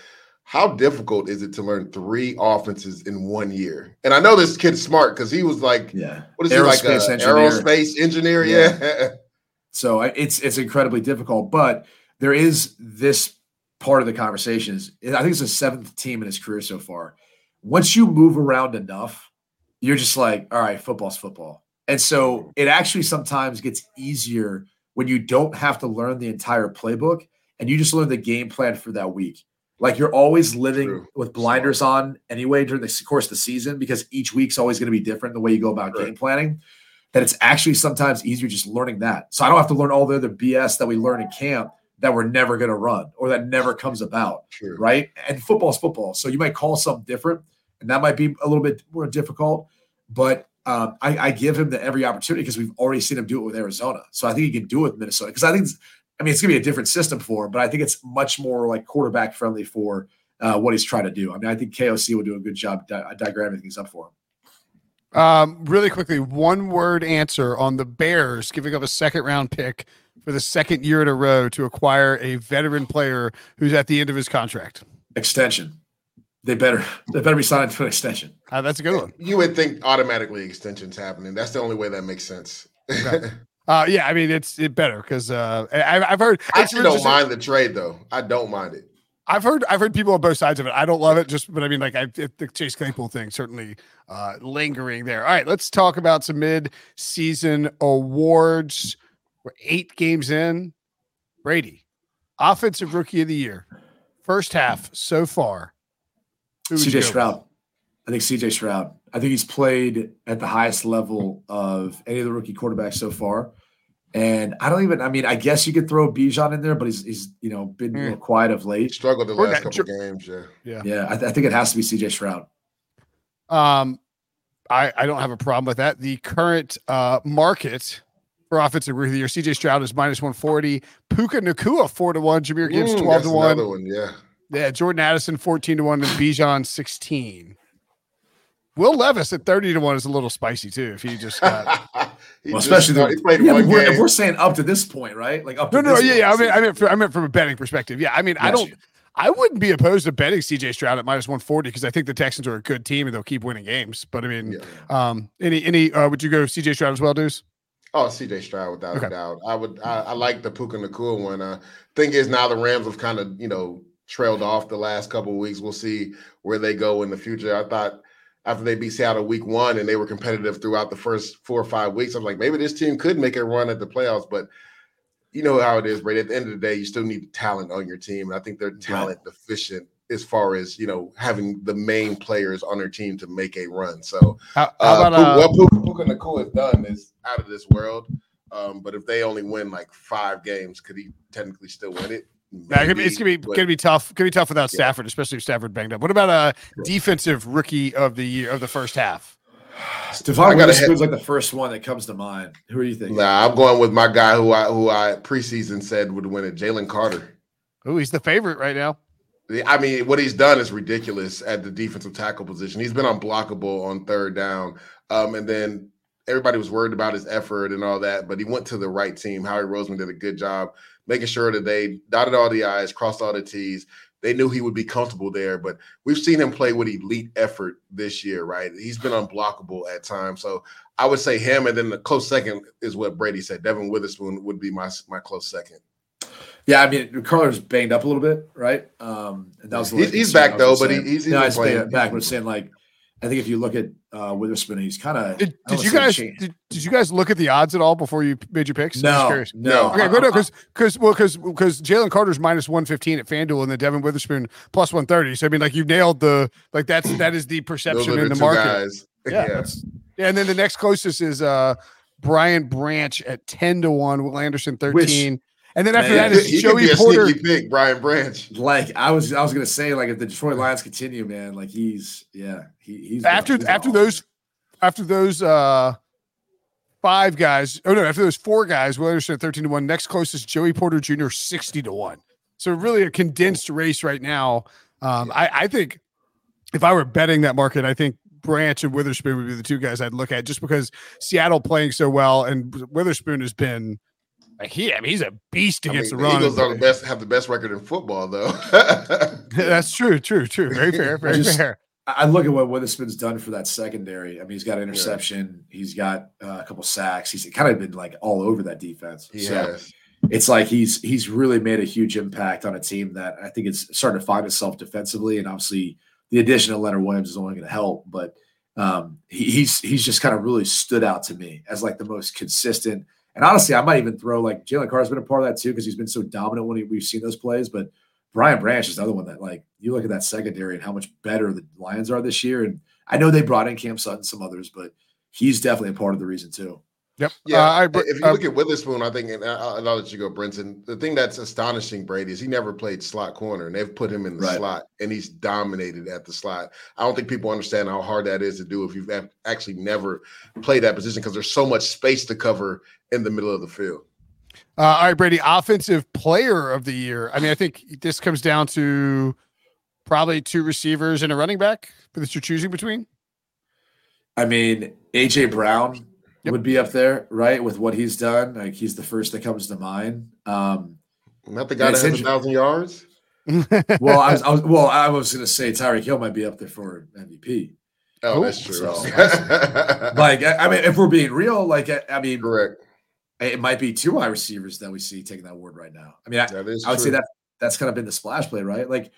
How difficult is it to learn three offenses in one year? And I know this kid's smart because he was like, Yeah. what is he like, a Aerospace engineer. aerospace engineer? Yeah. [LAUGHS] So it's it's incredibly difficult, but there is this part of the conversation is I think it's the seventh team in his career so far. Once you move around enough, you're just like, all right, football's football. And so it actually sometimes gets easier when you don't have to learn the entire playbook and you just learn the game plan for that week. Like you're always living True. with blinders on anyway during the course of the season because each week's always going to be different the way you go about Right. game planning. That it's actually sometimes easier just learning that. So I don't have to learn all the other BS that we learn in camp that we're never going to run or that never comes about True. right? And football's football. So you might call something different, and that might be a little bit more difficult. But um, I, I give him the every opportunity because we've already seen him do it with Arizona. So I think he can do it with Minnesota because I think, it's, I mean, it's going to be a different system for him, but I think it's much more like quarterback friendly for uh, what he's trying to do. I mean, I think KOC will do a good job di- diagramming things up for him. Um, really quickly, one word answer on the Bears giving up a second round pick for the second year in a row to acquire a veteran player who's at the end of his contract. Extension. They better they better be signed to an extension. Uh, that's a good one. You would think automatically extensions happening. That's the only way that makes sense. Okay. Uh, yeah, I mean it's it better because uh, I, I've heard. I actually don't mind the trade though. I don't mind it. I've heard I've heard people on both sides of it. I don't love it, just but I mean, like I it, the Chase Claypool thing certainly uh, lingering there. All right, let's talk about some mid-season awards. We're eight games in. Brady, offensive rookie of the year, first half so far. Who would you go CJ? Stroud. I think CJ Stroud. I think he's played at the highest level of any of the rookie quarterbacks so far. And I don't even, I mean, I guess you could throw Bijan in there, but he's, he's you know, been a little quiet of He late. struggled the last couple Jer- games. Yeah. Yeah, I, th- I think it has to be CJ Stroud. Um, I, I don't have a problem with that. The current uh, market for offensive rookie of the year, CJ Stroud is minus 140. Puka Nacua, 4 to 1. Jahmyr Gibbs, Mm, 12 to 1. one. Yeah. Yeah, Jordan Addison 14 to 1 and Bijan 16. Will Levis at 30 to 1 is a little spicy too. If he just got [LAUGHS] He Well, especially started- the, he played yeah, one but we're, if we're saying up to this point, right? Like up No, to no, this yeah, yeah. I mean, I meant, I meant from a betting perspective. Yeah, I mean, I don't. I wouldn't be opposed to betting CJ Stroud at minus 140 because I think the Texans are a good team and they'll keep winning games. But I mean, Yeah. um, any, any, uh, would you go CJ Stroud as well, Deuce? Oh, CJ Stroud, without Okay. a doubt. I would. I, I like the Puka Nacua one. Uh, thing is, now the Rams have kind of you know trailed off the last couple of weeks. We'll see where they go in the future. I thought after they beat Seattle week one and they were competitive throughout the first four or five weeks, I'm like maybe this team could make a run at the playoffs. But you know how it is, Brady. At the end of the day, you still need talent on your team. And I think they're talent deficient as far as you know having the main players on their team to make a run. So How, how uh, about, Puka- uh, what Puka, Puka Nacua has done is out of this world. Um, but if they only win like five games, could he technically still win it? Yeah, it's gonna be, it's gonna be Maybe, gonna be tough. Gonna be tough without Yeah. Stafford, especially if Stafford banged up. What about a defensive rookie of the year of the first half? Devon I gotta Witherspoon's like the first one that comes to mind. Who are you thinking? Nah, I'm going with my guy who I who I preseason said would win it, Jalen Carter. Oh, he's the favorite right now. I mean, what he's done is ridiculous at the defensive tackle position. He's been unblockable on third down. Um, and then everybody was worried about his effort and all that, but he went to the right team. Howie Roseman did a good job making sure that they dotted all the I's, crossed all the T's. They knew he would be comfortable there, but we've seen him play with elite effort this year, right? He's been unblockable at times. So I would say him, and then the close second is what Brady said. Devon Witherspoon would be my my close second. Yeah, I mean, Carter's banged up a little bit, right? Um, and that was he's, he's back though, but he, he's, he's no, he's playing. back. But saying like, I think if you look at uh, Witherspoon, he's kind of. Did, did you guys did, did, you guys look at the odds at all before you made your picks? No, no. Okay, good. Because because well because because Jalen Carter's minus one fifteen at FanDuel and then Devon Witherspoon plus one thirty. So I mean, like you nailed the like that's that is the perception in the, the market. Guys. [LAUGHS] Yeah, yeah. yeah. And then the next closest is uh Brian Branch at ten to one. Will Anderson thirteen. Which, and then after Man, that is he Joey Porter. Pick, Brian Branch. Like I was, I was gonna say, like if the Detroit Lions continue, man, like he's, yeah, he, he's after he's after those, after those uh five guys. Oh no, after those four guys, Will Anderson at thirteen to one. Next closest, Joey Porter Jr. sixty to one. So really a condensed race right now. Um, I, I think if I were betting that market, I think Branch and Witherspoon would be the two guys I'd look at just because Seattle playing so well and Witherspoon has been like he, I mean, he's a beast against I mean, the run. Eagles are the best, have the best record in football, though. [LAUGHS] That's true, true, true. Very fair, very just, fair. I look at what Witherspoon's done for that secondary. I mean, he's got interception, yeah. he's got uh, a couple sacks. He's kind of been like all over that defense. He so. It's like he's he's really made a huge impact on a team that I think is starting to find itself defensively, and obviously the addition of Leonard Williams is only going to help. But um, he, he's he's just kind of really stood out to me as like the most consistent and honestly, I might even throw like Jalen Carter's been a part of that too because he's been so dominant when he, we've seen those plays. But Brian Branch is another one that like you look at that secondary and how much better the Lions are this year. And I know they brought in Cam Sutton, some others, but he's definitely a part of the reason too. Yep. Yeah. Uh, I, if you uh, look at Witherspoon, I think, and I'll, I'll, let you go, Brinson. The thing that's astonishing, Brady, is he never played slot corner, and they've put him in the right. slot, and he's dominated at the slot. I don't think people understand how hard that is to do if you've actually never played that position because there's so much space to cover in the middle of the field. Uh, all right, Brady, offensive player of the year. I mean, I think this comes down to probably two receivers and a running back that you're choosing between. I mean, AJ Brown yep. would be up there, right? With what he's done, like he's the first that comes to mind. Um, Not the guy that has a thousand yards. [LAUGHS] well, I was, I was, well, I was going to say Tyreek Hill might be up there for MVP. Oh, that's true. So, like, I mean, if we're being real, like, I mean, correct. It might be two wide receivers that we see taking that award right now. I mean, I, I would true. say that that's kind of been the splash play, right? Like,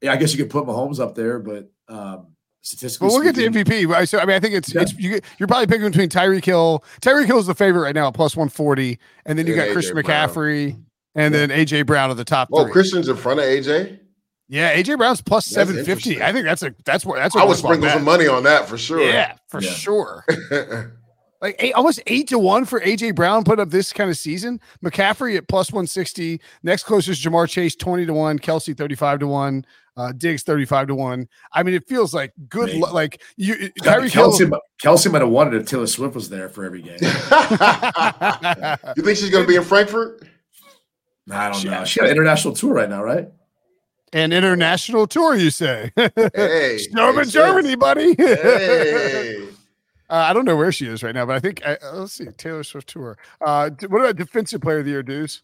yeah, I guess you could put Mahomes up there, but um, statistically. Well, we'll get to MVP. So I mean, I think it's yeah. it's you, are probably picking between Tyreek Hill. Tyreek Hill is the favorite right now plus one forty, and then you got AJ Christian Brown. McCaffrey, and yeah. then AJ Brown at the top. Oh, three. Christian's in front of AJ. Yeah, AJ Brown's plus seven fifty. I think that's a that's what that's. What I would sprinkle some money on that for sure. Yeah, for yeah. sure. [LAUGHS] like eight, almost eight to one for AJ Brown put up this kind of season. McCaffrey at plus one sixty. Next closest Ja'Marr Chase twenty to one. Kelce thirty five to one. Uh, Diggs 35 to 1. I mean, it feels like good lo- like you Tyreek Kelce, Hill, Kelce might have wanted if Taylor Swift was there for every game. [LAUGHS] you think she's gonna be in Frankfurt? I don't know. She got an international tour right now, right? An international tour, you say? [LAUGHS] Hey, Snowman, Germany, buddy. [LAUGHS] Hey. Uh, I don't know where she is right now, but I think uh, let's see Taylor Swift tour. Uh, what about defensive player of the year, dudes?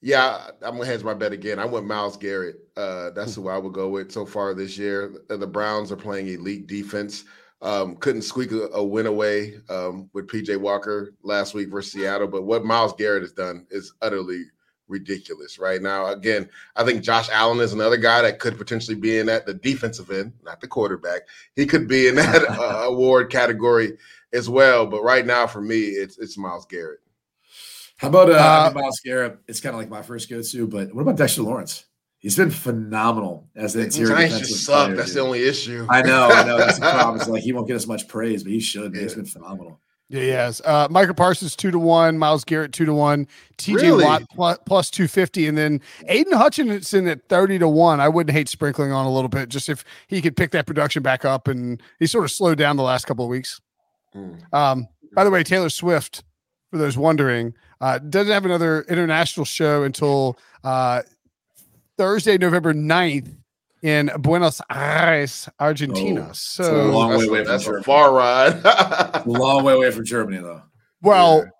Yeah, I'm gonna hedge my bet again. I went Myles Garrett. Uh, that's who I would go with so far this year. The Browns are playing elite defense. Um, couldn't squeak a, a win away um, with PJ Walker last week versus Seattle, but what Myles Garrett has done is utterly ridiculous right now. Again, I think Josh Allen is another guy that could potentially be in that the defensive end, not the quarterback. He could be in that [LAUGHS] uh, award category as well. But right now, for me, it's it's Myles Garrett. How about uh, uh Myles Garrett? It's kind of like my first go-to, but what about Dexter Lawrence? He's been phenomenal as the interior Giants just suck. Player, That's dude. the only issue. I know, I know. That's the [LAUGHS] problem. It's like he won't get as much praise, but he should. Yeah. He's been phenomenal. Yeah, yes. Uh, Micah Parsons two to one, Myles Garrett two to one, TJ really? Watt plus, plus two fifty, and then Aidan Hutchinson at thirty to one. I wouldn't hate sprinkling on a little bit, just if he could pick that production back up, and he sort of slowed down the last couple of weeks. Mm. Um, by the way, Taylor Swift, for those wondering, uh, doesn't have another international show until uh, Thursday, November 9th in Buenos Aires, Argentina. Oh, so, a long That's, way a, away from that's a far ride. [LAUGHS] A long way away from Germany, though. well, Yeah.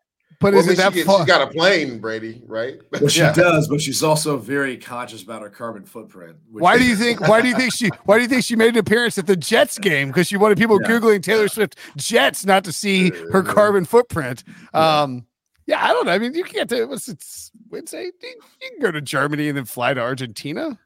but Well, is I it that she, far? she got a plane, Brady, right? [LAUGHS] Well, she Yeah. does, but she's also very conscious about her carbon footprint. which Why do you think? Why do you think she? Why do you think she made an appearance at the Jets game? Because she wanted people Yeah. googling Taylor Swift Jets not to see her Yeah. carbon footprint. Yeah. Um, yeah, I don't know. I mean, you can't. it's Wednesday. You, you can go to Germany and then fly to Argentina.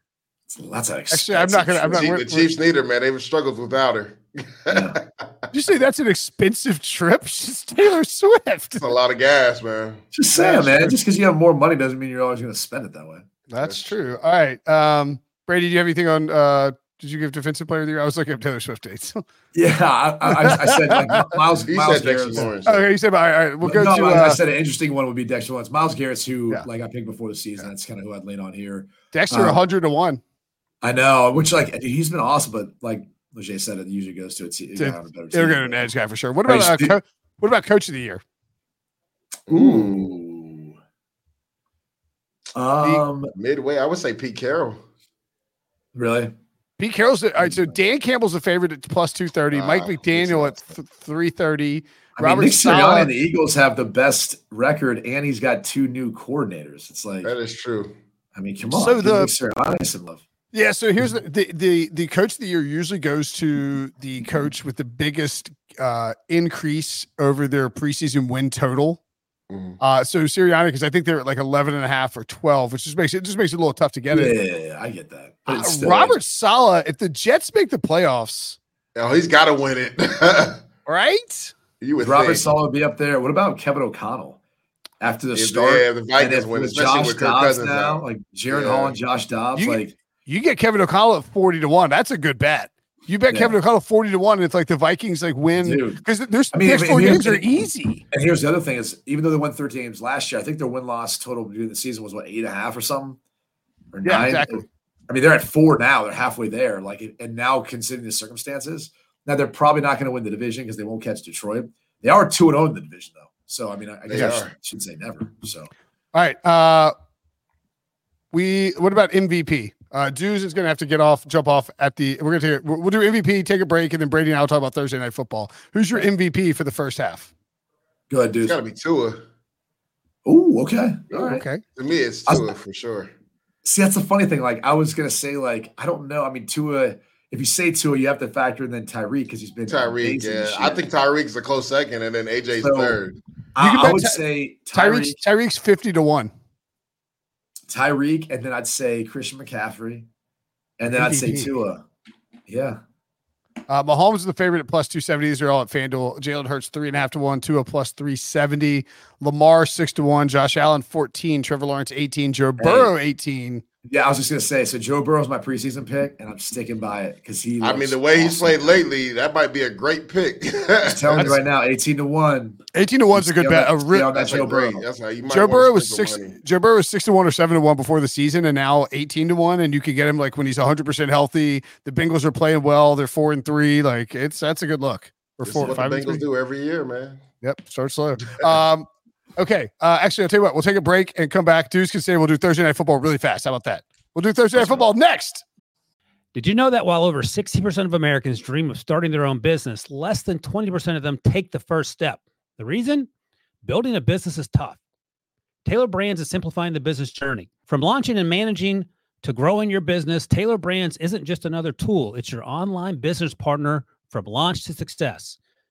That's an Actually, I'm not gonna- I'm not- Chief- we're- the Chiefs need her, man. They've struggled without her. Yeah. [LAUGHS] You say that's an expensive trip? She's Taylor Swift. It's a lot of gas, man. Just saying, man. Just because you have more money doesn't mean you're always going to spend it that way. That's That's true. All right, um, Brady. Do you have anything on? uh Did you give defensive player of the year? I was looking at Taylor Swift dates. [LAUGHS] Yeah, I, I, I said like [LAUGHS] Myles. He Myles said Dexter Garrett's- Lawrence. okay, you said all right. All right we'll go no, to I, I uh, said an interesting one would be Dexter Lawrence. Myles Garrett's who Yeah. like I picked before the season. That's kind of who I'd lean on here. Dexter, um, 100 to one. I know, which like dude, he's been awesome, but like Leger said, it usually goes to a team. Dude, It'll go to an edge guy for sure. What about uh, co- what about coach of the year? Ooh. Um, Midway, I would say Pete Carroll. really? Pete Carroll's all right. So Dan Campbell's a favorite at plus two thirty. Mike Ah, McDaniel at th- three thirty. I mean, Robert Nick Sirianni and the Eagles have the best record, and he's got two new coordinators. It's like, That is true. I mean, come on, So give the- Nick Sirianni some love. Yeah. So here's the, the the the coach of the year usually goes to the coach with the biggest uh, increase over their preseason win total. Mhm. Uh, so Sirianni, because I think they're at like 11 and a half or 12, which just makes it, it just makes it a little tough to get Yeah, it. Yeah, I get that. But Uh, still, Robert Saleh, if the Jets make the playoffs, Oh, he's got to win it. [LAUGHS] right? you would Robert think. Saleh would be up there. What about Kevin O'Connell after the If- start? yeah, the and Vikings if win, with especially Josh with Dobbs Cousins now, out. like Jaren Yeah. Hall and Josh Dobbs, You- like You get Kevin O'Connell at 40 to 1. That's a good bet. You bet Yeah. Kevin O'Connell 40 to 1, and it's like the Vikings like win because there's I mean, next four games are easy. And here's the other thing: is even though they won 13 games last year, I think their win loss total during the season was what eight and a half or something, or Yeah, nine. exactly. I mean, they're at four now. They're halfway there. Like, and now considering the circumstances, now they're probably not going to win the division because they won't catch Detroit. They are two and zero in the division though. So I mean, I, I guess I should, shouldn't say never. So All right. Uh we what about MVP? Uh Deuce is gonna have to get off, jump off at the we're gonna take we'll we'll do MVP, take a break, and then Brady and I will talk about Thursday night football. Who's your MVP for the first half? go ahead, It's dude. got to be Tua. Oh, okay. All right. Okay. To me, it's I- Tua for sure. See, that's the funny thing. Like, I was gonna say, like, I don't know. I mean, Tua. If you say Tua, you have to factor in then Tyreek because he's been Tyreek, yeah. I think Tyreek's a close second, and then AJ's So- third. I, can I would Ty- say Tyreek's Tyreek, Tyreek's 50 to 1. Tyreek, and then I'd say Christian McCaffrey, and then I'd say. Tua. Yeah, Uh, Mahomes is the favorite at plus 270. These are all at FanDuel. Jalen Hurts, three and a half to one, Tua plus 370. Lamar, six to one. Josh Allen, 14. Trevor Lawrence, 18. Joe Burrow, 18. Yeah. I was just gonna say. So Joe Burrow's my preseason pick, and I'm sticking by it because he. I mean, the way he's played lately, that might be a great pick. [LAUGHS] I'm telling you right now, 18 to one. 18 to one's a good bet. on A that- re- stay that That's Joe a. Burrow. That's how you might Joe Burrow was six. Joe Burrow was six to one or seven to one before the season, and now eighteen to one. And you can get him like when he's one hundred percent healthy. The Bengals are playing well. They're four and three. Like it's that's a good look. Or This is four, what five the and Bengals three. do every year, man. Yep, start slow. [LAUGHS] Um, okay. Uh, actually, I'll tell you what. We'll take a break and come back. Dudes can say we'll do Thursday night football really fast. How about that? We'll do Thursday night football next. Did you know that while over 60% of Americans dream of starting their own business, less than 20% of them take the first step? The reason? Building a business is tough. Tailor Brands is simplifying the business journey. From launching and managing to growing your business, Tailor Brands isn't just another tool, it's your online business partner from launch to success.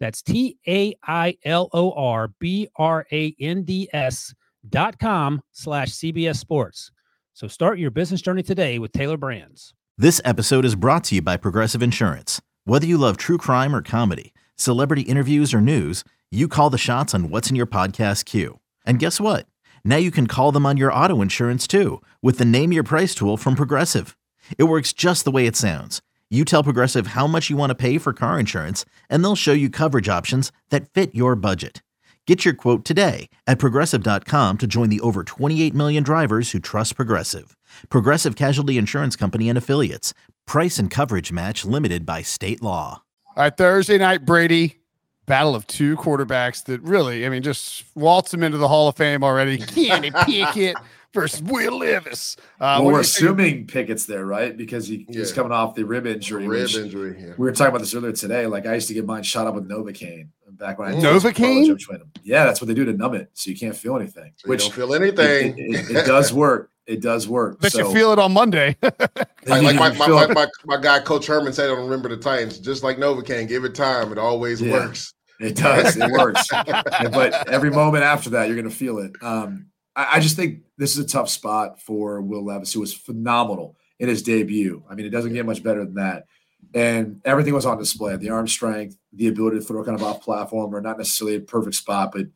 That's T A I L O R B R A N D S dot com slash CBS Sports. So start your business journey today with Tailor Brands. This episode is brought to you by Progressive Insurance. Whether you love true crime or comedy, celebrity interviews or news, you call the shots on what's in your podcast queue. And guess what? Now you can call them on your auto insurance too with the Name Your Price tool from Progressive. It works just the way it sounds. You tell Progressive how much you want to pay for car insurance, and they'll show you coverage options that fit your budget. Get your quote today at progressive.com to join the over 28 million drivers who trust Progressive. Progressive Casualty Insurance Company and Affiliates. Price and coverage match limited by state law. All right, Thursday night, Brady. Battle of two quarterbacks that really, I mean, just waltz them into the Hall of Fame already. [LAUGHS] Kenny Pickett versus Will Levis. Uh, well, we're assuming Pickett's there, right? Because he, yeah. he's coming off the rib injury. Rib injury. Yeah. We were talking about this earlier today. Like I used to get mine shot up with Novocaine back when I Novocaine. Yeah, that's what they do to numb it, so you can't feel anything. So which don't feel anything. It, it, it, does [LAUGHS] work. It does work. But so, you feel it on Monday. [LAUGHS] like, like my, my, my, my, my, guy, Coach Herman said on Remember the Titans, just like Novocaine, give it time. It always yeah. works. It does. It works. [LAUGHS] but every moment after that, you're going to feel it. Um, I, I, just think this is a tough spot for Will Levis, who was phenomenal in his debut. I mean, it doesn't get much better than that. And everything was on display the arm strength, the ability to throw kind of off platform, or not necessarily a perfect spot, but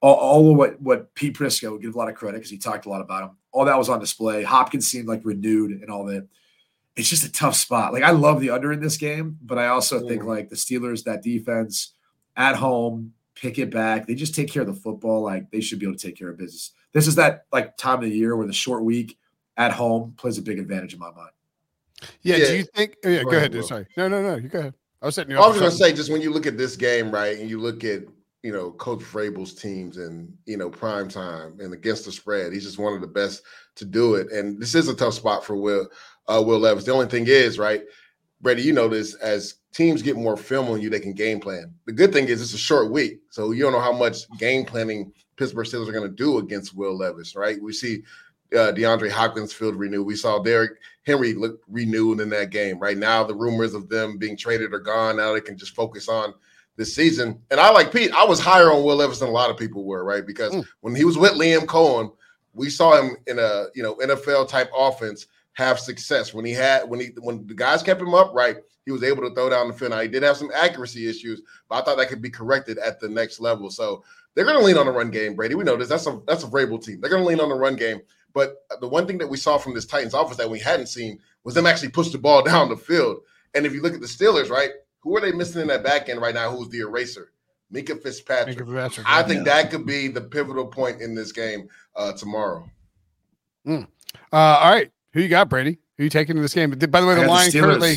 all, all of what, what Pete Prisco would give a lot of credit because he talked a lot about him. All that was on display. Hopkins seemed like renewed and all that. It's just a tough spot. Like, I love the under in this game, but I also mm-hmm. think like the Steelers, that defense, at home, pick it back. They just take care of the football. Like they should be able to take care of business. This is that like time of the year where the short week at home plays a big advantage in my mind. Yeah. yeah. Do you think? Oh, yeah. Go, go ahead. ahead Sorry. No, no, no. You go ahead. I was setting you I was going to say, just when you look at this game, right, and you look at you know Coach Vrabel's teams and you know prime time and against the spread, he's just one of the best to do it. And this is a tough spot for Will uh, Will Levis. The only thing is, right, Brady, you know this as teams get more film on you, they can game plan. The good thing is it's a short week, so you don't know how much game planning Pittsburgh Steelers are going to do against Will Levis, right? We see uh, DeAndre Hopkins field renew. We saw Derrick Henry look renewed in that game. Right now, the rumors of them being traded are gone. Now they can just focus on this season. And I like Pete. I was higher on Will Levis than a lot of people were, right? Because mm. when he was with Liam Coen, we saw him in a you know NFL type offense have success. When he had when he when the guys kept him up, right, he was able to throw down the field. Now, he did have some accuracy issues, but I thought that could be corrected at the next level. So they're going to lean on the run game, Brady. We know this. That's a that's a Vrabel team. They're going to lean on the run game. But the one thing that we saw from this Titans offense that we hadn't seen was them actually push the ball [LAUGHS] down the field. And if you look at the Steelers, right, who are they missing in that back end right now? Who's the eraser? Minkah Fitzpatrick. Minkah Fitzpatrick I think yeah. that could be the pivotal point in this game uh, tomorrow. Mm. Uh, all right, who you got, Brady? Who you taking in this game? By the way, the line the currently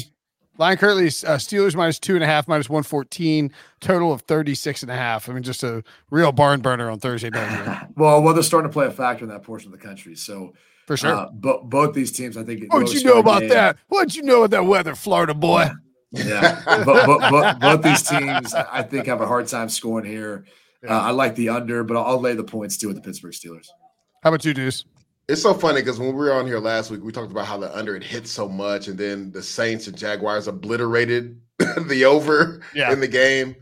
line currently uh, Steelers minus two and a half, minus one fourteen, total of 36 and a half. I mean, just a real barn burner on Thursday night. [LAUGHS] well, they're starting to play a factor in that portion of the country. So for sure, uh, but both these teams, I think. What'd you know about game. that? What'd you know about that weather, Florida boy? Yeah, but, but, but, both these teams, I think, have a hard time scoring here. Uh, I like the under, but I'll, I'll lay the points too with the Pittsburgh Steelers. How about you, Deuce? It's so funny because when we were on here last week, we talked about how the under it hit so much, and then the Saints and Jaguars obliterated [LAUGHS] the over yeah. in the game.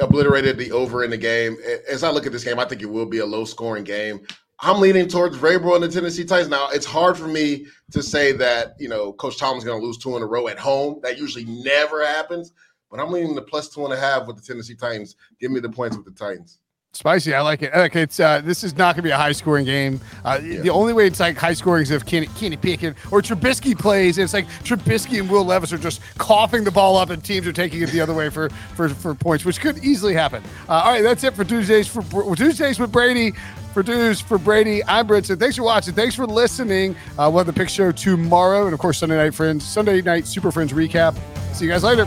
Obliterated the over in the game. As I look at this game, I think it will be a low scoring game. I'm leaning towards Vrabel and the Tennessee Titans. Now, it's hard for me to say that, you know, Coach Tomlin's going to lose two in a row at home. That usually never happens. But I'm leaning the plus two and a half with the Tennessee Titans. Give me the points with the Titans. Spicy. I like it. Okay, it's uh, this is not going to be a high scoring game. Uh, yeah. The only way it's like high scoring is if Kenny, Kenny Pickett or Trubisky plays. It's like Trubisky and Will Levis are just coughing the ball up, and teams are taking it the other way for for, for points, which could easily happen. Uh, all right, that's it for Tuesdays for Tuesdays with Brady. For Deuce, for Brady, I'm Brinson. Thanks for watching. Thanks for listening. Uh, we'll have the pick show tomorrow, and of course Sunday night friends, Sunday night Super Friends recap. See you guys later.